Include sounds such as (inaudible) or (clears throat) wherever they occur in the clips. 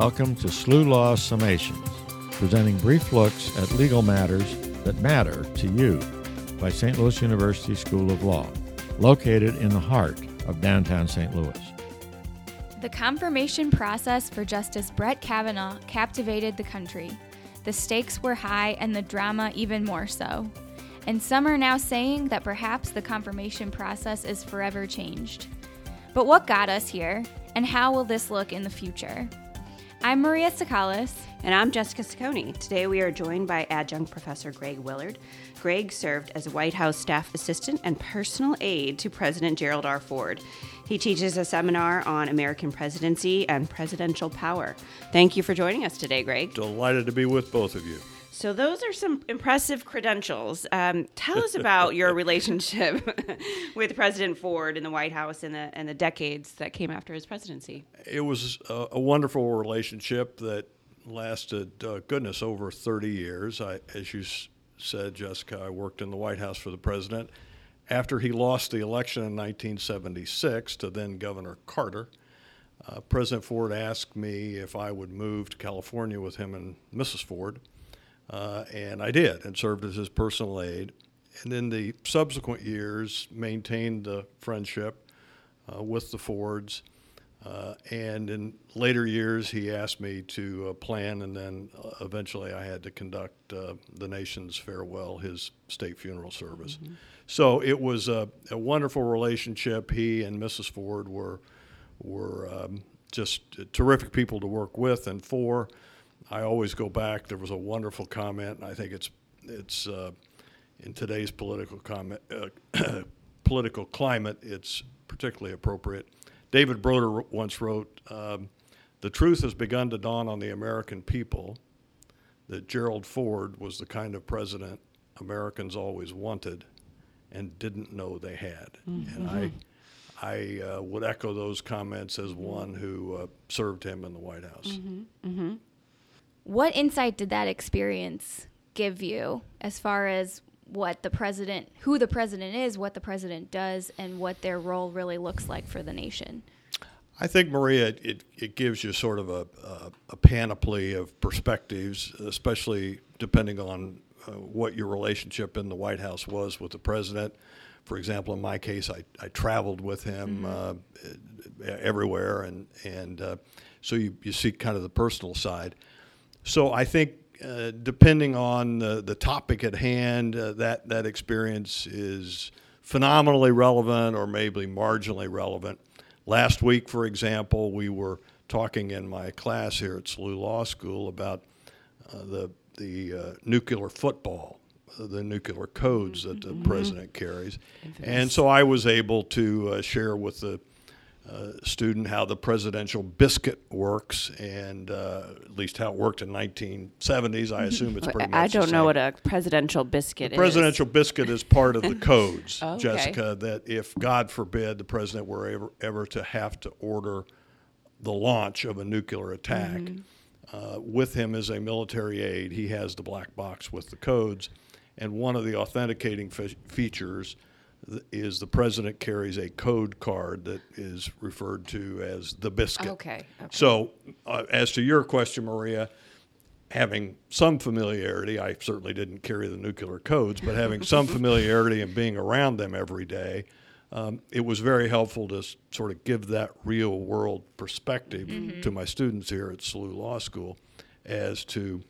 Welcome to SLU Law Summations, presenting brief looks at legal matters that matter to you by St. Louis University School of Law, located in the heart of downtown St. Louis. The confirmation process for Justice Brett Kavanaugh captivated the country. The stakes were high and the drama even more so. And some are now saying that perhaps the confirmation process is forever changed. But what got us here, and how will this look in the future? I'm Maria Sakalis. And I'm Jessica Saccone. Today we are joined by adjunct professor Greg Willard. Greg served as White House staff assistant and personal aide to President Gerald R. Ford. He teaches a seminar on American presidency and presidential power. Thank you for joining us today, Greg. Delighted to be with both of you. So, those are some impressive credentials. Um, tell us (laughs) about your relationship (laughs) with President Ford in the White House and the, and the decades that came after his presidency. It was a, a wonderful relationship that lasted, uh, goodness, over 30 years. I, as you s- said, Jessica, I worked in the White House for the president. After he lost the election in 1976 to then Governor Carter, uh, President Ford asked me if I would move to California with him and Mrs. Ford. Uh, and I did, and served as his personal aide. And in the subsequent years, maintained the friendship uh, with the Fords. Uh, and in later years, he asked me to uh, plan, and then uh, eventually I had to conduct uh, the nation's farewell, his state funeral service. So it was a, a wonderful relationship. He and Mrs. Ford were were um, just terrific people to work with and for. I always go back. There was a wonderful comment, and I think it's it's uh, in today's political comment, uh, (coughs) political climate, it's particularly appropriate. David Broder once wrote, um, "The truth has begun to dawn on the American people that Gerald Ford was the kind of president Americans always wanted and didn't know they had." And I. I uh, would echo those comments as one who uh, served him in the White House. What insight did that experience give you as far as what the president, who the president is, what the president does, and what their role really looks like for the nation? I think, Maria, it, it, gives you sort of a, a, a panoply of perspectives, especially depending on uh, what your relationship in the White House was with the president. For example, in my case, I, I traveled with him uh, everywhere, and, and uh, so you, you see kind of the personal side. So I think, uh, depending on the, the topic at hand, uh, that, that experience is phenomenally relevant or maybe marginally relevant. Last week, for example, we were talking in my class here at SLU Law School about uh, the, the uh, nuclear football, the nuclear codes that the president carries. And so I was able to uh, share with the uh, student how the presidential biscuit works, and uh, at least how it worked in 1970s. I assume it's pretty much. I don't know what a presidential biscuit The is. presidential biscuit is part of the (laughs) codes, Oh, okay. Jessica, that if, God forbid, the president were ever, ever to have to order the launch of a nuclear attack, Mm-hmm. uh, with him as a military aide, he has the black box with the codes. And one of the authenticating fe- features is the president carries a code card that is referred to as the biscuit. Okay, okay. So, uh, as to your question, Maria, having some familiarity, I certainly didn't carry the nuclear codes, but having some (laughs) familiarity and being around them every day, um, it was very helpful to s- sort of give that real world perspective to my students here at SLU Law School as to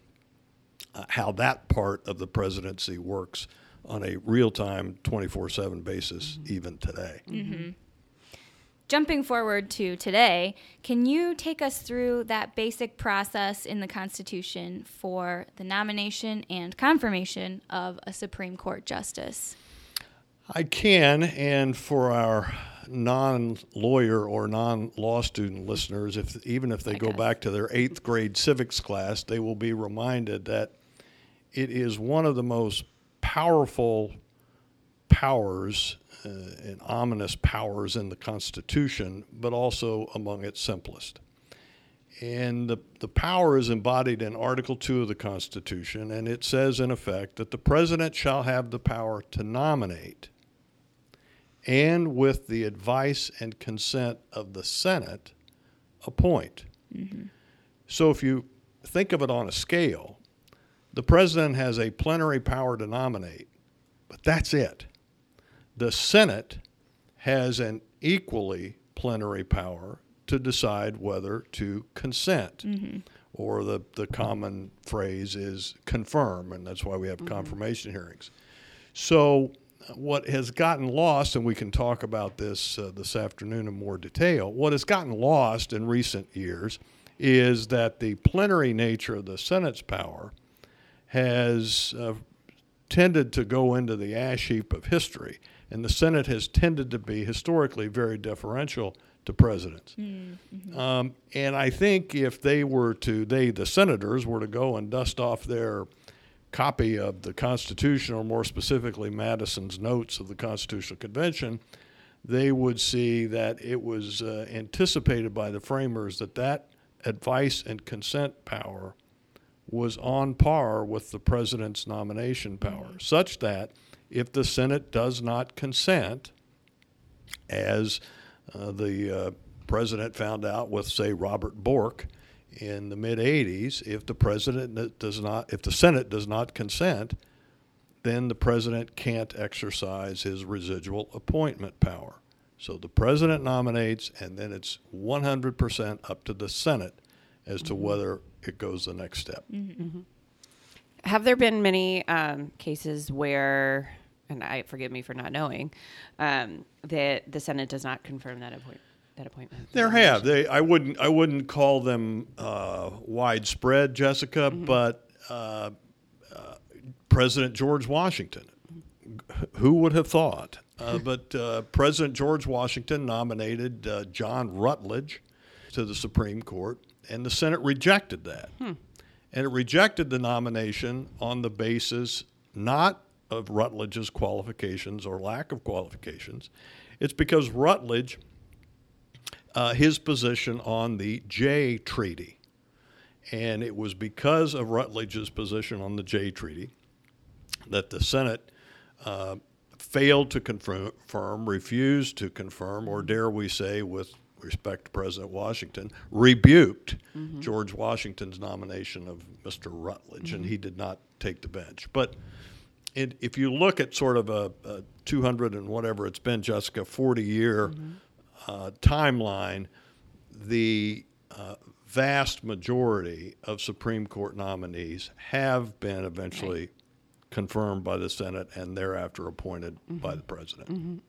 uh, how that part of the presidency works on a real time 24 7 basis, mm-hmm. even today. Mm-hmm. Mm-hmm. Jumping forward to today, can you take us through that basic process in the Constitution for the nomination and confirmation of a Supreme Court justice? I can, and for our non-lawyer or non-law student listeners, if even if they Like go us. back to their eighth grade civics class, they will be reminded that it is one of the most powerful powers uh, and ominous powers in the Constitution, but also among its simplest. And the, the power is embodied in Article 2 of the Constitution, and it says, in effect, that the president shall have the power to nominate and, with the advice and consent of the Senate, appoint. So if you think of it on a scale, the president has a plenary power to nominate, but that's it. The Senate has an equally plenary power to decide whether to consent. Or the, the common phrase is confirm, and that's why we have confirmation hearings. So, what has gotten lost, and we can talk about this uh, this afternoon in more detail, what has gotten lost in recent years is that the plenary nature of the Senate's power has uh, tended to go into the ash heap of history, and the Senate has tended to be historically very deferential to presidents. Um, and I think if they were to, they, the senators, were to go and dust off their copy of the Constitution, or more specifically Madison's notes of the Constitutional Convention, they would see that it was uh, anticipated by the framers that that advice and consent power was on par with the president's nomination power, such that if the Senate does not consent, as uh, the uh, president found out with, say, Robert Bork in the mid 80s, if the president does not, if the Senate does not consent, then the president can't exercise his residual appointment power. So the president nominates, and then it's 100% up to the Senate as to whether it goes the next step. Have there been many um, cases where, and I forgive me for not knowing, um, that the Senate does not confirm that appoint that appointment? There have they. I wouldn't. I wouldn't call them uh, widespread, Jessica. But uh, uh, President George Washington, who would have thought? Uh, (laughs) but uh, President George Washington nominated uh, John Rutledge to the Supreme Court, and the Senate rejected that. And it rejected the nomination on the basis not of Rutledge's qualifications or lack of qualifications. It's because Rutledge uh, his position on the Jay Treaty. And it was because of Rutledge's position on the Jay Treaty that the Senate uh, failed to confirm, refused to confirm, or dare we say, with respect to President Washington, rebuked mm-hmm. George Washington's nomination of Mr. Rutledge, and he mm-hmm. did not take the bench. But it, if you look at sort of a, a 200 and whatever it's been, Jessica, 40 year mm-hmm. uh, timeline, the uh, vast majority of Supreme Court nominees have been eventually confirmed by the Senate and thereafter appointed by the president.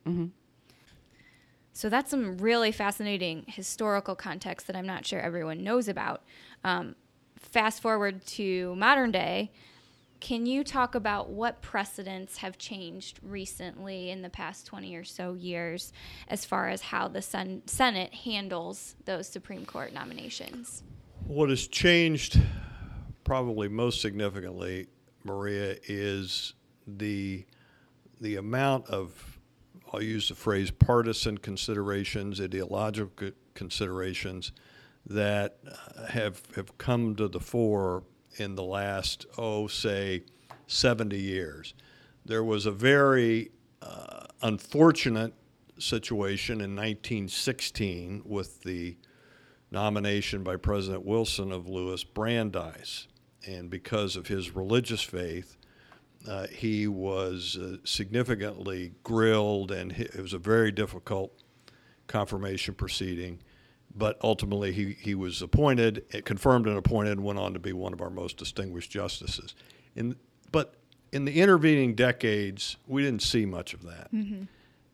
So that's some really fascinating historical context that I'm not sure everyone knows about. Um, fast forward to modern day, can you talk about what precedents have changed recently in the past 20 or so years as far as how the Sen- Senate handles those Supreme Court nominations? What has changed probably most significantly, Maria, is the the amount of I'll use the phrase partisan considerations, ideological considerations that uh, have have come to the fore in the last oh say 70 years. There was a very uh, unfortunate situation in 1916 with the nomination by President Wilson of Louis Brandeis. And because of his religious faith, uh, he was uh, significantly grilled, and he, it was a very difficult confirmation proceeding. But ultimately, he, he was appointed, eh, confirmed and appointed, and went on to be one of our most distinguished justices. In, but in the intervening decades, we didn't see much of that.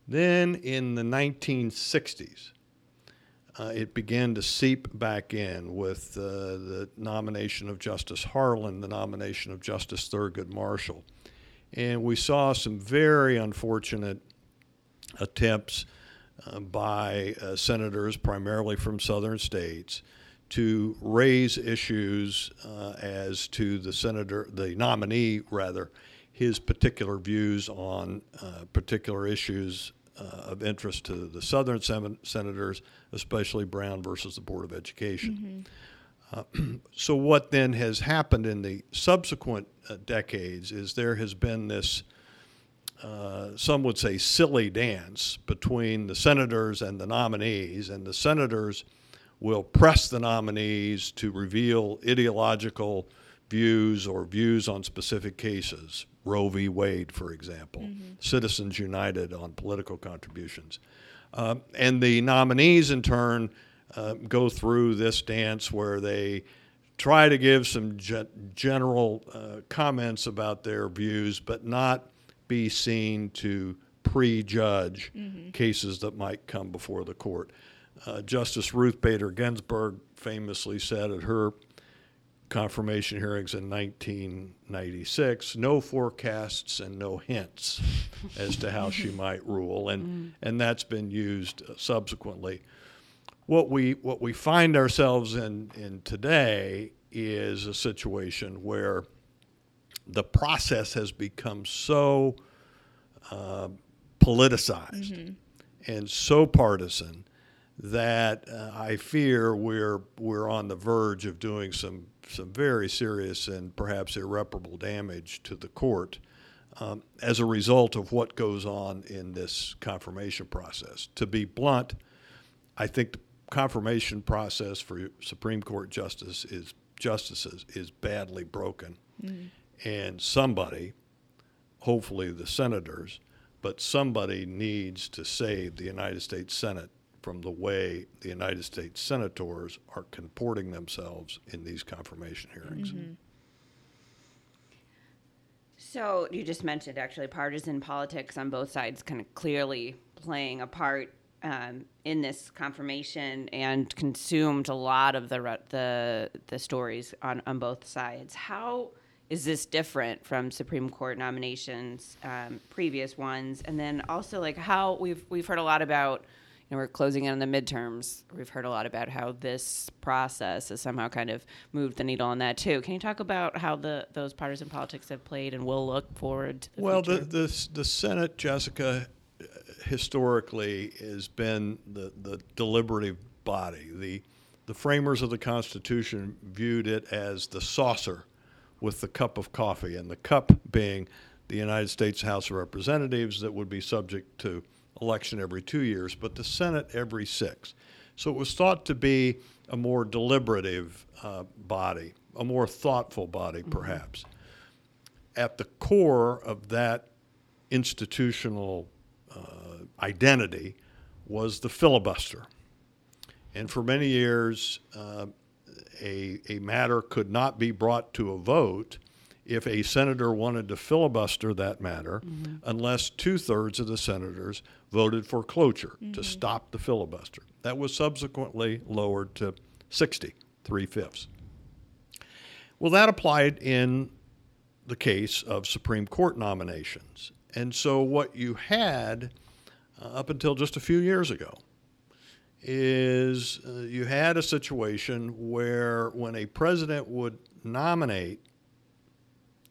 Then in the 1960s, uh, it began to seep back in with uh, the nomination of Justice Harlan, the nomination of Justice Thurgood Marshall. And we saw some very unfortunate attempts uh, by uh, senators, primarily from southern states, to raise issues uh, as to the senator, the nominee rather, his particular views on uh, particular issues uh, of interest to the southern sen- senators, especially Brown versus the Board of Education. Uh, (clears throat) so, what then has happened in the subsequent uh, decades is there has been this, uh, some would say, silly dance between the senators and the nominees, and the senators will press the nominees to reveal ideological views or views on specific cases. Roe v. Wade, for example, Citizens United on political contributions. Uh, and the nominees, in turn, uh, go through this dance where they try to give some ge- general uh, comments about their views, but not be seen to prejudge cases that might come before the court. Uh, Justice Ruth Bader Ginsburg famously said at her confirmation hearings in 1996 no forecasts and no hints as to how she (laughs) might rule and and that's been used uh, subsequently what we what we find ourselves in in today is a situation where the process has become so uh, politicized and so partisan that uh, I fear we're we're on the verge of doing some some very serious and perhaps irreparable damage to the court um, as a result of what goes on in this confirmation process. To be blunt, I think the confirmation process for Supreme Court justice is justices is badly broken, mm-hmm. and somebody, hopefully the senators, but somebody needs to save the United States Senate from the way the United States senators are comporting themselves in these confirmation hearings. Mm-hmm. So you just mentioned actually partisan politics on both sides, kind of clearly playing a part um, in this confirmation, and consumed a lot of the the the stories on on both sides. How is this different from Supreme Court nominations, um, previous ones, and then also like how we've we've heard a lot about. You know, we're closing in on the midterms. We've heard a lot about how this process has somehow kind of moved the needle on that too. Can you talk about how the those partisan politics have played and will look forward to the Well, future? the, the, the Senate, Jessica, historically has been the, the deliberative body. The, the framers of the Constitution viewed it as the saucer with the cup of coffee, and the cup being the United States House of Representatives that would be subject to election every two years, but the Senate every six. So it was thought to be a more deliberative uh, body, a more thoughtful body, perhaps at the core of that institutional uh, identity was the filibuster. And for many years, uh, a, a matter could not be brought to a vote if a senator wanted to filibuster that matter unless two thirds of the senators voted for cloture to stop the filibuster. That was subsequently lowered to 60, three fifths. Well, that applied in the case of Supreme Court nominations. And so, what you had uh, up until just a few years ago is uh, you had a situation where when a president would nominate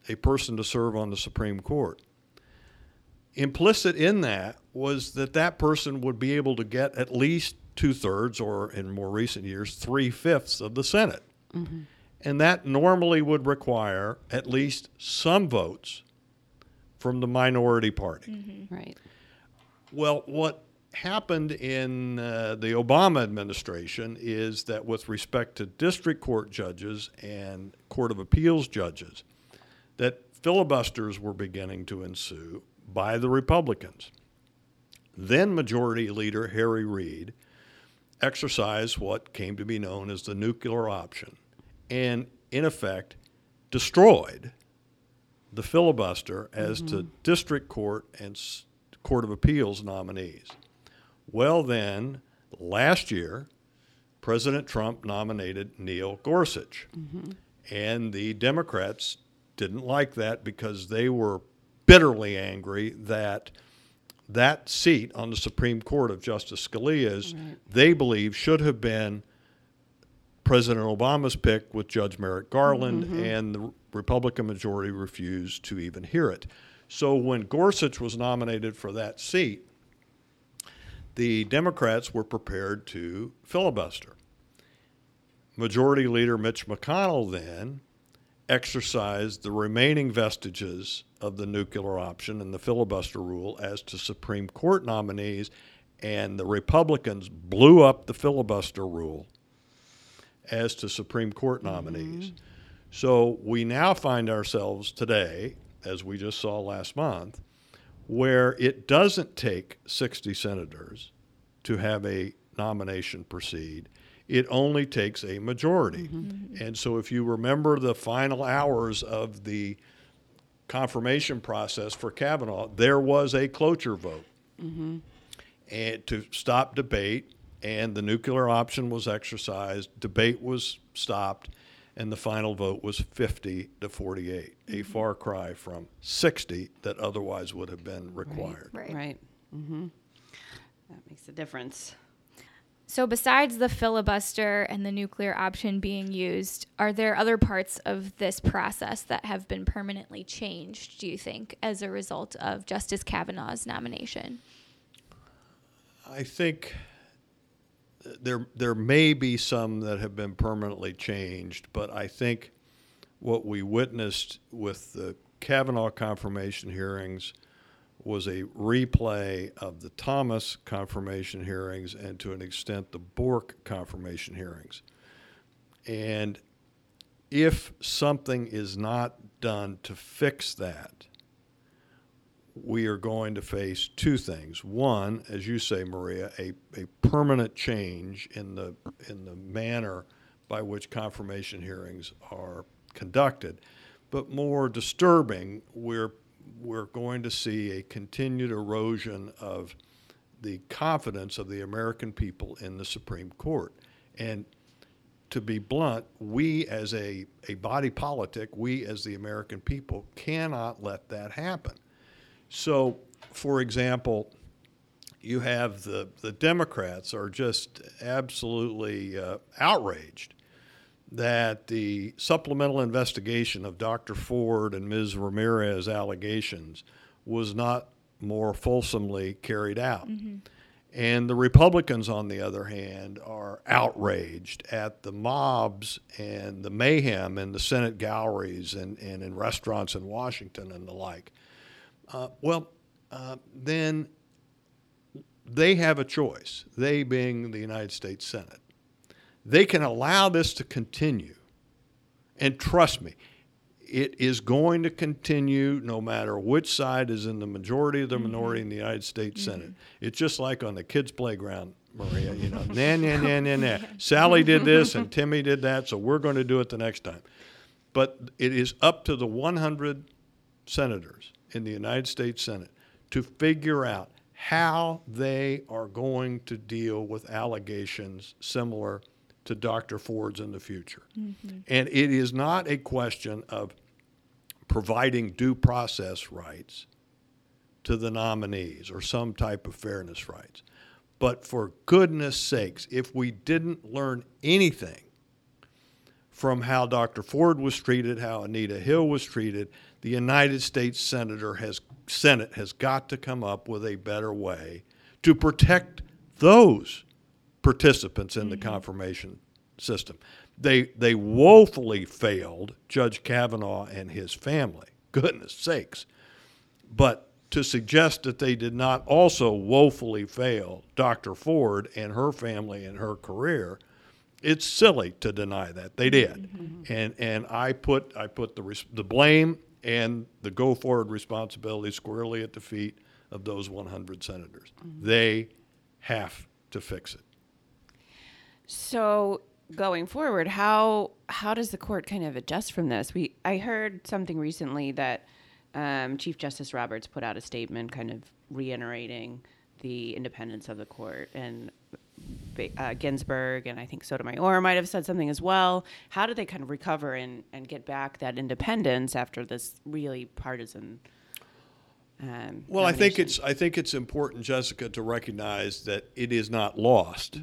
a person to serve on the Supreme Court, implicit in that was that that person would be able to get at least two thirds, or in more recent years, three fifths of the Senate. And that normally would require at least some votes from the minority party. right. Well, what happened in uh, the Obama administration is that with respect to district court judges and court of appeals judges, that filibusters were beginning to ensue by the Republicans. Then Majority Leader Harry Reid exercised what came to be known as the nuclear option and, in effect, destroyed the filibuster as to district court and court of appeals nominees. Well, then, last year, President Trump nominated Neil Gorsuch. Mm-hmm. And the Democrats didn't like that because they were bitterly angry that that seat on the Supreme Court of Justice Scalia's, they believe, should have been President Obama's pick with Judge Merrick Garland, mm-hmm. and the Republican majority refused to even hear it. So when Gorsuch was nominated for that seat, the Democrats were prepared to filibuster. Majority Leader Mitch McConnell then exercised the remaining vestiges of the nuclear option and the filibuster rule as to Supreme Court nominees, and the Republicans blew up the filibuster rule as to Supreme Court nominees. Mm-hmm. So we now find ourselves today, as we just saw last month, where it doesn't take 60 senators to have a nomination proceed. It only takes a majority. Mm-hmm. Mm-hmm. And so if you remember the final hours of the confirmation process for Kavanaugh, there was a cloture vote mm-hmm. and to stop debate, and the nuclear option was exercised. Debate was stopped, and the final vote was 50 to 48, a far cry from 60 that otherwise would have been required. Right. Right. hmm That makes a difference. So, besides the filibuster and the nuclear option being used, are there other parts of this process that have been permanently changed, do you think, as a result of Justice Kavanaugh's nomination? I think there there may be some that have been permanently changed, but I think what we witnessed with the Kavanaugh confirmation hearings was a replay of the Thomas confirmation hearings and to an extent the Bork confirmation hearings. And if something is not done to fix that, we are going to face two things. One, as you say, Maria, a, a permanent change in the in the manner by which confirmation hearings are conducted. But more disturbing, we're we're going to see a continued erosion of the confidence of the American people in the Supreme Court. And to be blunt, we as a, a body politic, we as the American people cannot let that happen. So, for example, you have the, the Democrats are just absolutely uh, outraged that the supplemental investigation of Dr. Ford and Ms. Ramirez allegations was not more fulsomely carried out. And the Republicans, on the other hand, are outraged at the mobs and the mayhem in the Senate galleries and, and in restaurants in Washington and the like. Uh, well, uh, then they have a choice, they being the United States Senate. They can allow this to continue. And trust me, it is going to continue no matter which side is in the majority or the minority in the United States Senate. It's just like on the kids' playground, Maria, you know, (laughs) nah, nah, nah, nah, nah. Sally did this and (laughs) Timmy did that, so we're going to do it the next time. But it is up to the 100 senators in the United States Senate to figure out how they are going to deal with allegations similar to Dr. Ford's in the future. Mm-hmm. And it is not a question of providing due process rights to the nominees or some type of fairness rights. But for goodness sakes, if we didn't learn anything from how Dr. Ford was treated, how Anita Hill was treated, the United States Senator has Senate has got to come up with a better way to protect those participants in the mm-hmm. confirmation system. They they woefully failed Judge Kavanaugh and his family. Goodness sakes. But to suggest that they did not also woefully fail Dr. Ford and her family and her career, it's silly to deny that they did. Mm-hmm. And and I put I put the res- the blame and the go forward responsibility squarely at the feet of those 100 senators. They have to fix it. So going forward, how how does the court kind of adjust from this? We I heard something recently that um, Chief Justice Roberts put out a statement, kind of reiterating the independence of the court, and uh, Ginsburg and I think Sotomayor might have said something as well. How do they kind of recover and, and get back that independence after this really partisan? Um, Well, I think it's I think it's important, Jessica, to recognize that it is not lost.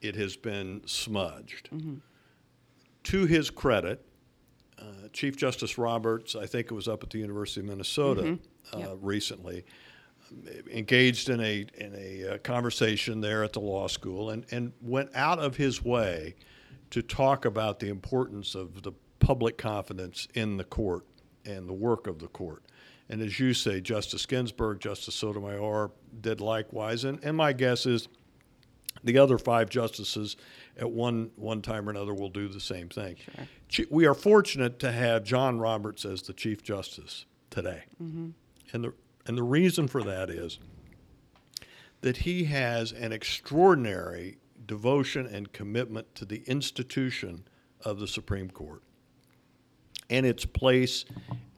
It has been smudged. To his credit, uh, Chief Justice Roberts, I think it was up at the University of Minnesota uh, Yep. recently, um, engaged in a in a uh, conversation there at the law school and, and went out of his way to talk about the importance of the public confidence in the court and the work of the court. And as you say, Justice Ginsburg, Justice Sotomayor did likewise. And, and my guess is The other five justices at one one time or another will do the same thing. Sure. We are fortunate to have John Roberts as the Chief Justice today. Mm-hmm. And the and the reason for that is that he has an extraordinary devotion and commitment to the institution of the Supreme Court and its place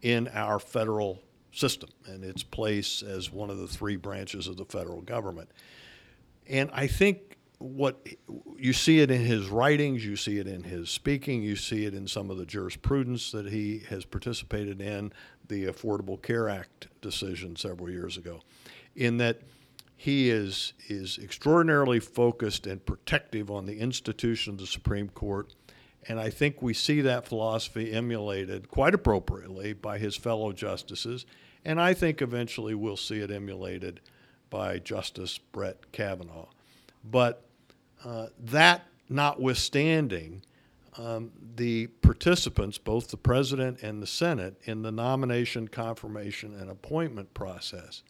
in our federal system and its place as one of the three branches of the federal government. And I think what you see it in his writings, you see it in his speaking, you see it in some of the jurisprudence that he has participated in, the Affordable Care Act decision several years ago, in that he is is extraordinarily focused and protective on the institution of the Supreme Court. And I think we see that philosophy emulated quite appropriately by his fellow justices. And I think eventually we'll see it emulated by Justice Brett Kavanaugh. But uh, that notwithstanding, um, the participants, both the president and the Senate, in the nomination, confirmation, and appointment process,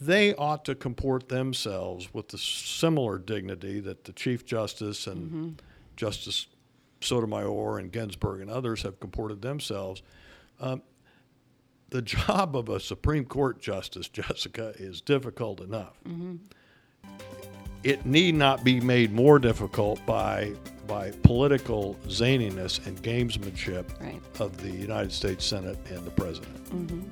they ought to comport themselves with the similar dignity that the Chief Justice and mm-hmm. Justice Sotomayor and Ginsburg and others have comported themselves. Um, the (laughs) job of a Supreme Court justice, (laughs) Jessica, is difficult enough. Mm-hmm. It need not be made more difficult by by political zaniness and gamesmanship right. of the United States Senate and the President. Mm-hmm.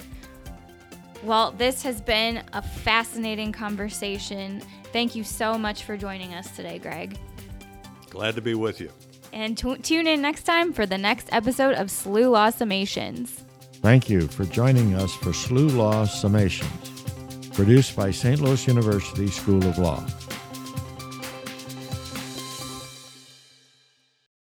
Well, this has been a fascinating conversation. Thank you so much for joining us today, Greg. Glad to be with you. And t- tune in next time for the next episode of SLU Law Summations. Thank you for joining us for SLU Law Summations, produced by St. Louis University School of Law.